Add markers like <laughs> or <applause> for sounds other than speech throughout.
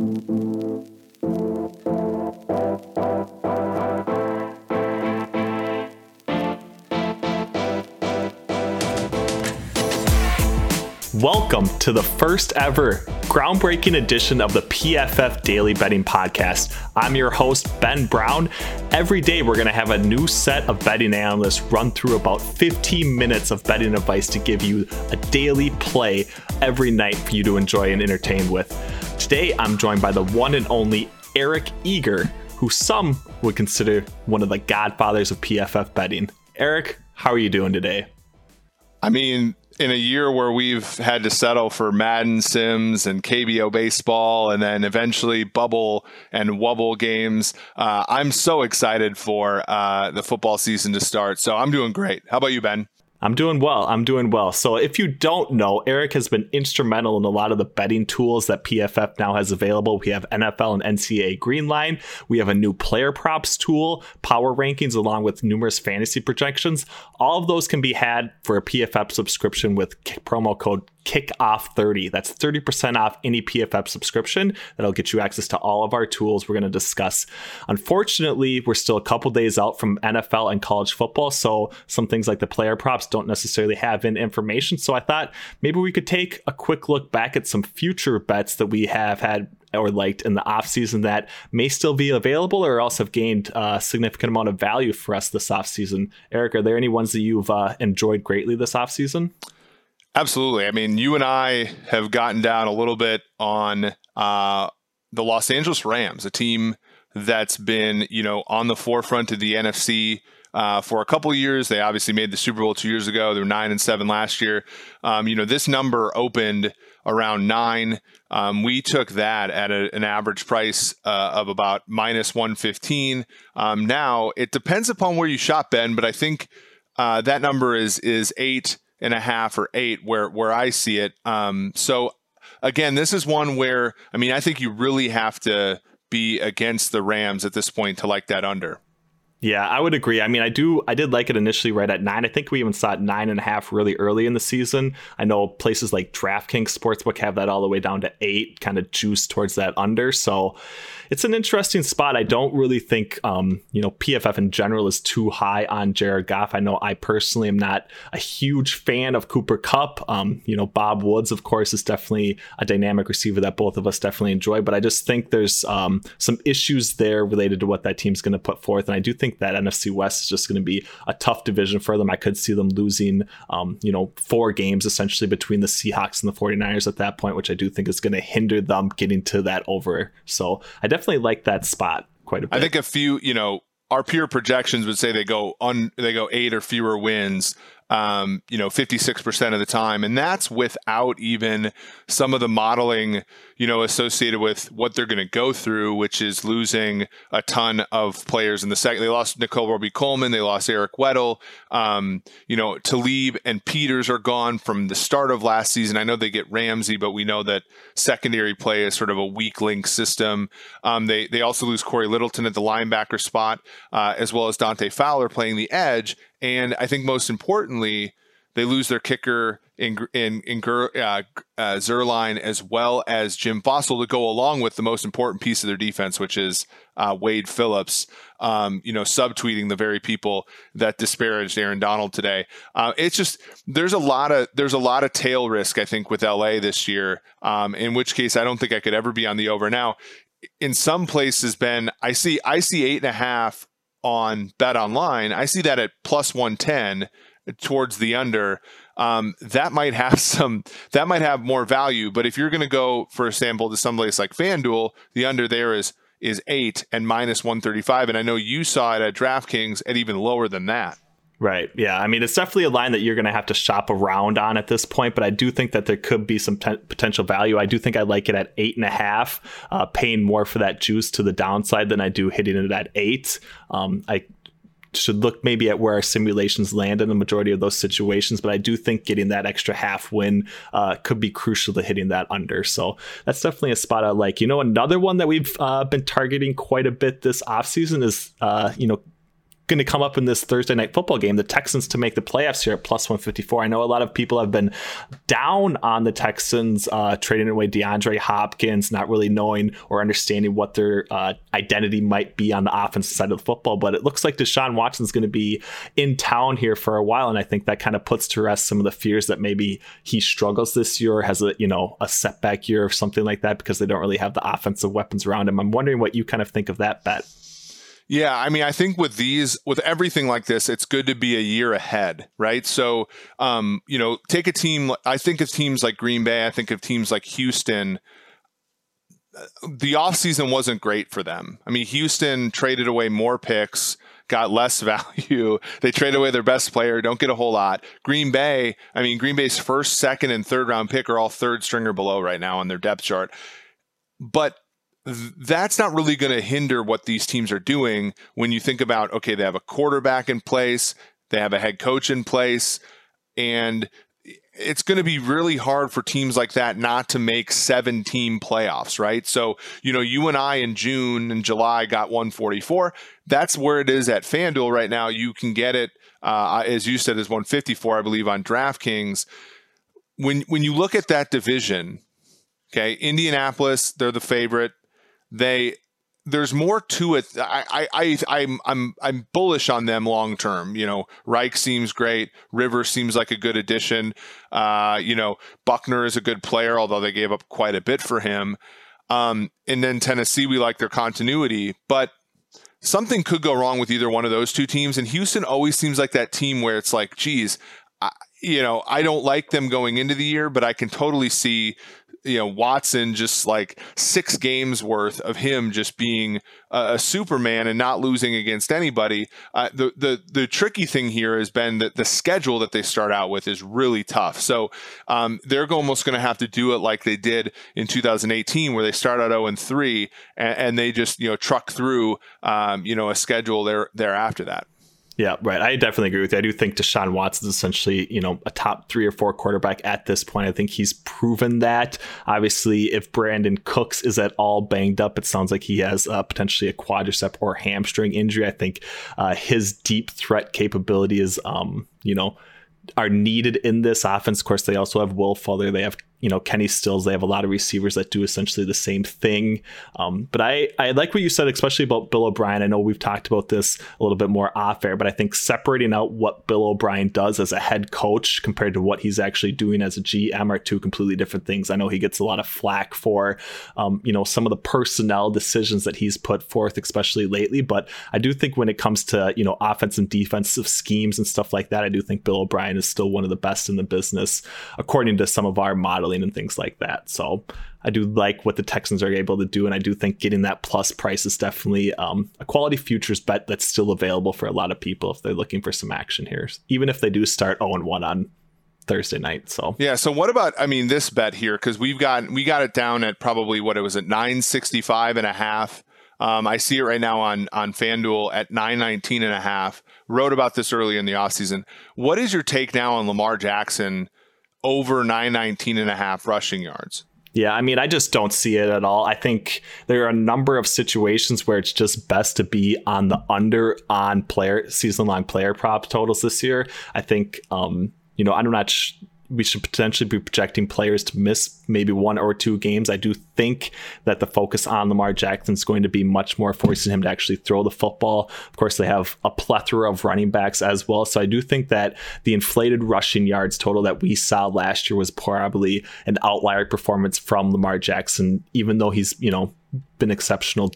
Welcome to the first ever groundbreaking edition of the PFF Daily Betting Podcast. I'm your host, Ben Brown. Every day, we're going to have a new set of betting analysts run through about 15 minutes of betting advice to give you a daily play every night for you to enjoy and entertain with. Today, I'm joined by the one and only Eric Eager, who some would consider one of the godfathers of PFF betting. Eric, how are you doing today? I mean, in a year where we've had to settle for Madden Sims and KBO baseball and then eventually bubble and wubble games, uh, I'm so excited for uh, the football season to start. So I'm doing great. How about you, Ben? I'm doing well. I'm doing well. So, if you don't know, Eric has been instrumental in a lot of the betting tools that PFF now has available. We have NFL and NCAA Greenline. We have a new player props tool, power rankings, along with numerous fantasy projections. All of those can be had for a PFF subscription with promo code Kickoff 30. That's 30% off any PFF subscription. That'll get you access to all of our tools we're going to discuss. Unfortunately, we're still a couple days out from NFL and college football, so some things like the player props don't necessarily have in information. So I thought maybe we could take a quick look back at some future bets that we have had or liked in the offseason that may still be available or else have gained a significant amount of value for us this offseason. Eric, are there any ones that you've uh, enjoyed greatly this offseason? Absolutely. I mean, you and I have gotten down a little bit on uh, the Los Angeles Rams, a team that's been, you know, on the forefront of the NFC uh, for a couple years. They obviously made the Super Bowl two years ago. They were nine and seven last year. Um, you know, this number opened around nine. Um, we took that at a, an average price uh, of about minus 115. Um, now, it depends upon where you shop, Ben, but I think uh, that number is is eight and a half or eight where where I see it. Um, so again, this is one where I mean I think you really have to be against the Rams at this point to like that under. Yeah, I would agree. I mean, I do. I did like it initially right at nine. I think we even saw it nine and a half really early in the season. I know places like DraftKings Sportsbook have that all the way down to eight, kind of juice towards that under. So it's an interesting spot. I don't really think, um, you know, PFF in general is too high on Jared Goff. I know I personally am not a huge fan of Cooper Kupp. Um, you know, Bob Woods, of course, is definitely a dynamic receiver that both of us definitely enjoy. But I just think there's um, some issues there related to what that team's going to put forth, and I do think think that NFC West is just going to be a tough division for them. I could see them losing, um, you know, four games essentially between the Seahawks and the 49ers at that point, which I do think is going to hinder them getting to that over. So I definitely like that spot quite a bit. I think a few, you know, our pure projections would say they go on they go eight or fewer wins um, you know, 56% of the time. And that's without even some of the modeling, you know, associated with what they're going to go through, which is losing a ton of players in the second. They lost Nickell Robey-Coleman. They lost Eric Weddle. Um, you know, Talib and Peters are gone from the start of last season. I know they get Ramsey, but we know that secondary play is sort of a weak link system. Um, they, they also lose Cory Littleton at the linebacker spot, uh, as well as Dante Fowler playing the edge. And I think most importantly, they lose their kicker in in in uh, uh, Zuerlein as well as Jim Fassel to go along with the most important piece of their defense, which is uh, Wade Phillips. Um, you know, subtweeting the very people that disparaged Aaron Donald today. Uh, it's just there's a lot of there's a lot of tail risk I think with LA this year. Um, in which case, I don't think I could ever be on the over. Now, in some places, Ben, I see I see eight and a half on Bet Online, I see that at plus 110 towards the under. Um, that might have <laughs> some, that might have more value. But if you're going to go, for example, to someplace like FanDuel, the under there is is eight and minus 135. And I know you saw it at DraftKings at even lower than that. Right. Yeah. I mean, it's definitely a line that you're going to have to shop around on at this point, but I do think that there could be some t- potential value. I do think I like it at eight and a half, uh, paying more for that juice to the downside than I do hitting it at eight. Um, I should look maybe at where our simulations land in the majority of those situations, but I do think getting that extra half win uh, could be crucial to hitting that under. So that's definitely a spot I like. You know, another one that we've uh, been targeting quite a bit this offseason is, uh, you know, going to come up in this Thursday night football game. The Texans to make the playoffs here at plus 154. I know a lot of people have been down on the Texans uh, trading away DeAndre Hopkins, not really knowing or understanding what their uh, identity might be on the offensive side of the football. But it looks like Deshaun Watson's going to be in town here for a while, and I think that kind of puts to rest some of the fears that maybe he struggles this year, has a you know a setback year or something like that because they don't really have the offensive weapons around him. I'm wondering what you kind of think of that bet. Yeah, I mean, I think with these, with everything like this, it's good to be a year ahead, right? So, um, you know, take a team. I think of teams like Green Bay. I think of teams like Houston. The offseason wasn't great for them. I mean, Houston traded away more picks, got less <laughs> value. They traded away their best player, don't get a whole lot. Green Bay, I mean, Green Bay's first, second, and third round pick are all third stringer below right now on their depth chart. But that's not really going to hinder what these teams are doing when you think about okay they have a quarterback in place they have a head coach in place and it's going to be really hard for teams like that not to make seven team playoffs right? So you know you and i in june and july got 144 that's where it is at fanduel right now. You can get it uh, as you said is 154 i believe on draftkings. When when you look at that division okay indianapolis they're the favorite they there's more to it. I, I, I, am I'm, I'm bullish on them long term. You know, Reich seems great. River seems like a good addition. Uh, you know, Buckner is a good player, although they gave up quite a bit for him. Um, and then Tennessee, we like their continuity, but something could go wrong with either one of those two teams. And Houston always seems like that team where it's like, geez, I, you know, I don't like them going into the year, but I can totally see you know Watson just like six games worth of him just being a, a Superman and not losing against anybody. Uh, the the the tricky thing here has been that the schedule that they start out with is really tough. So um, they're almost going to have to do it like they did in 2018, where they start out 0 and 3, and, they just you know truck through um, you know a schedule there there after that. Yeah, right. I definitely agree with you. I do think Deshaun Watson is essentially, you know, a top three or four quarterback at this point. I think he's proven that. Obviously, if Brandin Cooks is at all banged up, it sounds like he has uh, potentially a quadricep or hamstring injury. I think uh, his deep threat capability is, um, you know, are needed in this offense. Of course, they also have Will Fuller. They have you know Kenny Stills. They have a lot of receivers that do essentially the same thing. Um, but I I like what you said, especially about Bill O'Brien. I know we've talked about this a little bit more off air, but I think separating out what Bill O'Brien does as a head coach compared to what he's actually doing as a GM are two completely different things. I know he gets a lot of flack for um, you know some of the personnel decisions that he's put forth, especially lately. But I do think when it comes to you know offensive and defensive schemes and stuff like that, I do think Bill O'Brien is still one of the best in the business according to some of our models and things like that. So I do like what the Texans are able to do, and I do think getting that plus price is definitely um, a quality futures bet that's still available for a lot of people if they're looking for some action here, even if they do start 0 1 on Thursday night. So yeah. So what about I mean this bet here because we've got we got it down at probably what it was at 965 and a half. Um, I see it right now on on FanDuel at 919 and a half. Wrote about this early in the offseason. What is your take now on Lamar Jackson over 919 and a half rushing yards. Yeah, I mean, I just don't see it at all. I think there are a number of situations where it's just best to be on the under on player season long player prop totals this year. I think, um, you know, I'm not sh- we should potentially be projecting players to miss maybe one or two games. I do think that the focus on Lamar Jackson is going to be much more forcing him to actually throw the football. Of course, they have a plethora of running backs as well. So I do think that the inflated rushing yards total that we saw last year was probably an outlier performance from Lamar Jackson, even though he's, you know, been exceptional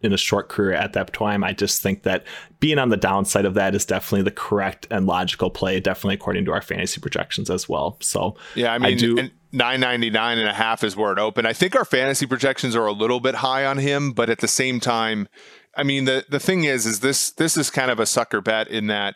in a short career at that time. I just think that being on the downside of that is definitely the correct and logical play, definitely according to our fantasy projections as well. So yeah, I mean, I do. 999 and a half is where it opened. I think our fantasy projections are a little bit high on him, but at the same time, I mean the the thing is is this this is kind of a sucker bet in that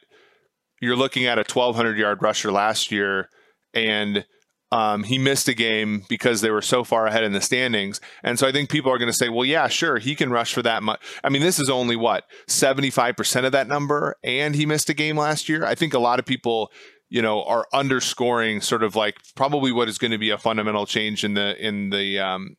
you're looking at a 1200 yard rusher last year and um, he missed a game because they were so far ahead in the standings. And so I think people are going to say, well, yeah, sure, he can rush for that much. I mean, this is only what, 75% of that number, and he missed a game last year. I think a lot of people you know are underscoring sort of like probably what is going to be a fundamental change in the in the um,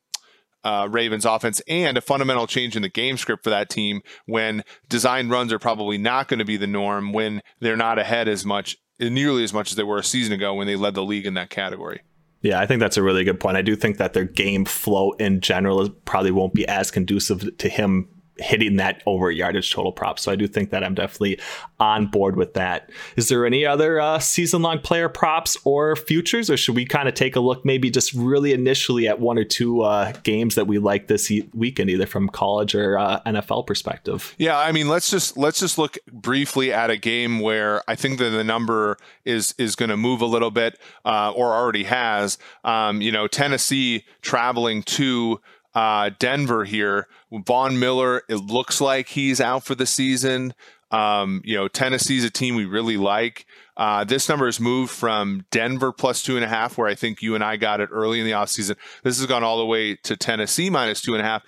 uh, Ravens offense and a fundamental change in the game script for that team when design runs are probably not going to be the norm when they're not ahead as much, nearly as much as they were a season ago when they led the league in that category. Yeah, I think that's a really good point. I do think that their game flow in general probably won't be as conducive to him hitting that over yardage total prop. So I do think that I'm definitely on board with that. Is there any other uh, season long player props or futures, or should we kind of take a look maybe just really initially at one or two uh, games that we like this weekend, either from college or uh, NFL perspective? Yeah, I mean, let's just let's just look briefly at a game where I think that the number is is going to move a little bit, uh, or already has. Um, you know, Tennessee traveling to uh, Denver here. Von Miller, it looks like he's out for the season. Um, you know, Tennessee's a team we really like. Uh, this number has moved from Denver plus two and a half, where I think you and I got it early in the offseason. This has gone all the way to Tennessee minus two and a half.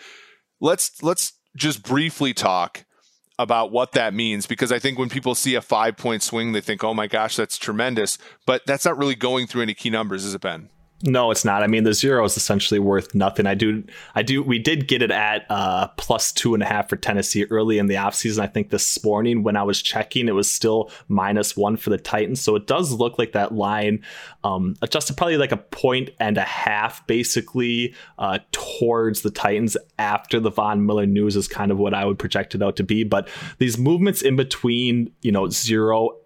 Let's let's just briefly talk about what that means because I think when people see a five point swing, they think, oh my gosh, that's tremendous. But that's not really going through any key numbers, is it, Ben? No, it's not. I mean, the zero is essentially worth nothing. I do, I do. We did get it at uh, plus two and a half for Tennessee early in the offseason. I think this morning when I was checking, it was still minus one for the Titans. So it does look like that line um, adjusted probably like a point and a half, basically uh, towards the Titans after the Von Miller news is kind of what I would project it out to be. But these movements in between, you know, zero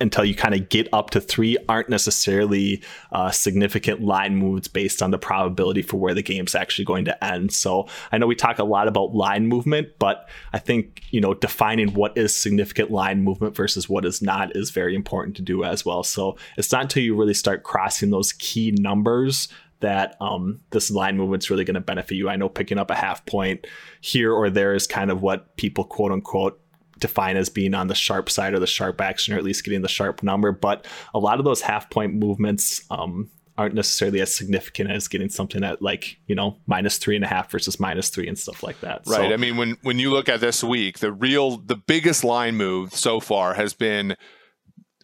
until you kind of get up to three aren't necessarily uh, significant line moves based on the probability for where the game's actually going to end. So I know we talk a lot about line movement, but I think you know defining what is significant line movement versus what is not is very important to do as well. So it's not until you really start crossing those key numbers that um, this line movement's really going to benefit you. I know picking up a half point here or there is kind of what people quote unquote define as being on the sharp side or the sharp action, or at least getting the sharp number. But a lot of those half point movements um, aren't necessarily as significant as getting something at like you know minus three and a half versus minus three and stuff like that. Right. So, I mean, when when you look at this week, the real the biggest line move so far has been.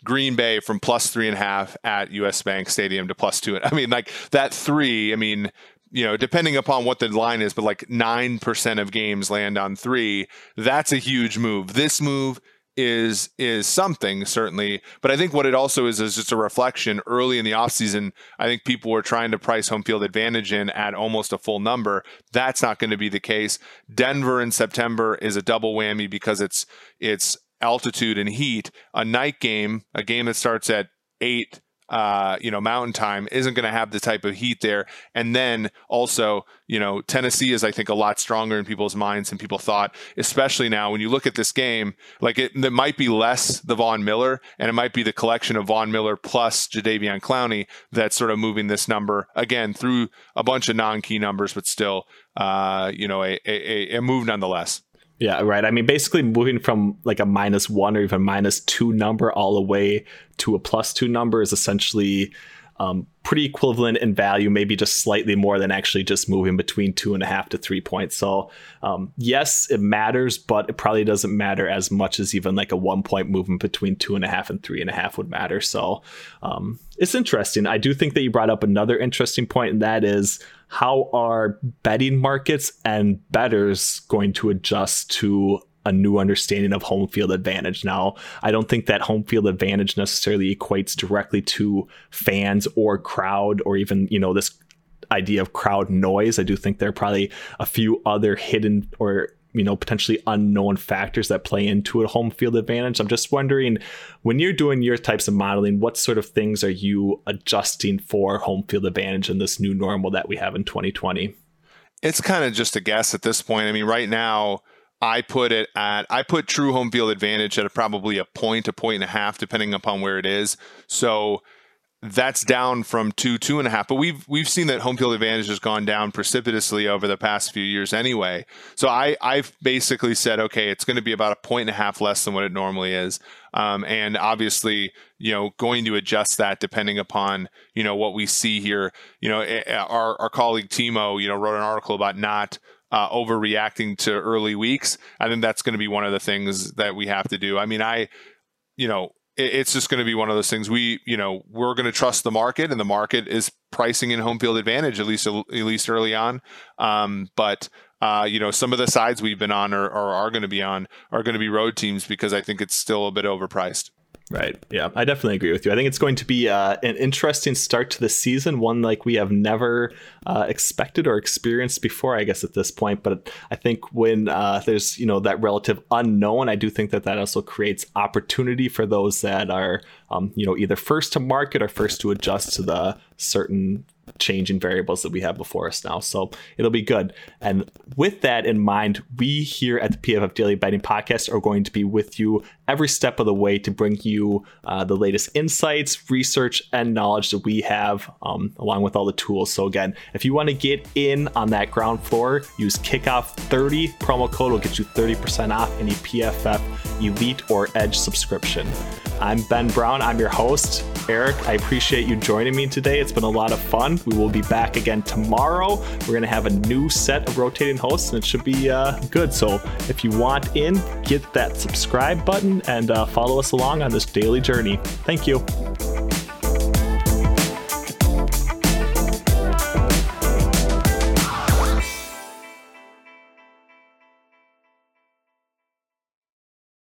Green Bay from plus three and a half at US Bank Stadium to plus two. I mean, like that three, I mean, you know, depending upon what the line is, but like 9% of games land on three. That's a huge move. This move is is something certainly but i think what it also is is just a reflection early in the offseason i think people were trying to price home field advantage in at almost a full number that's not going to be the case denver in september is a double whammy because it's it's altitude and heat a night game a game that starts at 8 uh, you know, mountain time isn't going to have the type of heat there. And then also, you know, Tennessee is, I think, a lot stronger in people's minds than people thought, especially now when you look at this game, like it, it might be less the Von Miller and it might be the collection of Von Miller plus Jadeveon Clowney that's sort of moving this number again through a bunch of non key numbers, but still, uh, you know, a, a, a move nonetheless. Yeah, right. I mean, basically moving from like a minus one or even minus two number all the way to a plus two number is essentially um, pretty equivalent in value, maybe just slightly more than actually just moving between two and a half to three points. So, um, yes, it matters, but it probably doesn't matter as much as even like a one point movement between two and a half and three and a half would matter. So, um, it's interesting. I do think that you brought up another interesting point, and that is how are betting markets and betters going to adjust to a new understanding of home field advantage. Now, I don't think that home field advantage necessarily equates directly to fans or crowd or even, you know, this idea of crowd noise. I do think there are probably a few other hidden or you know potentially unknown factors that play into a home field advantage i'm just wondering when you're doing your types of modeling what sort of things are you adjusting for home field advantage in this new normal that we have in 2020 it's kind of just a guess at this point i mean right now I put it at I put true home field advantage at probably a point, a point and a half, depending upon where it is. So that's down from two, two and a half. But we've we've seen that home field advantage has gone down precipitously over the past few years anyway. So I I've basically said, okay, it's going to be about a point and a half less than what it normally is. Um, and obviously, you know, going to adjust that depending upon you know what we see here. You know, our our colleague Timo, you know, wrote an article about not uh, overreacting to early weeks. I think that's going to be one of the things that we have to do. I mean, I, you know, it's just going to be one of those things. We, you know, we're going to trust the market, and the market is pricing in home field advantage at least at least early on. Um, but uh, you know, some of the sides we've been on or, or are going to be on are going to be road teams because I think it's still a bit overpriced. Right. Yeah, I definitely agree with you. I think it's going to be uh, an interesting start to the season, one like we have never uh, expected or experienced before, I guess, at this point. But I think when uh, there's, you know, that relative unknown, I do think that that also creates opportunity for those that are, um, you know, either first to market or first to adjust to the certain changing variables that we have before us now. So it'll be good. And with that in mind, we here at the PFF Daily Betting Podcast are going to be with you every step of the way to bring you uh, the latest insights, research, and knowledge that we have, um, along with all the tools. So again, if you want to get in on that ground floor, use Kickoff30 promo code will get you 30% off any PFF Elite or Edge subscription. I'm Ben Brown. I'm your host. Eric, I appreciate you joining me today. It's been a lot of fun. We will be back again tomorrow. We're going to have a new set of rotating hosts, and it should be uh, good. So if you want in, get that subscribe button and uh, follow us along on this daily journey. Thank you.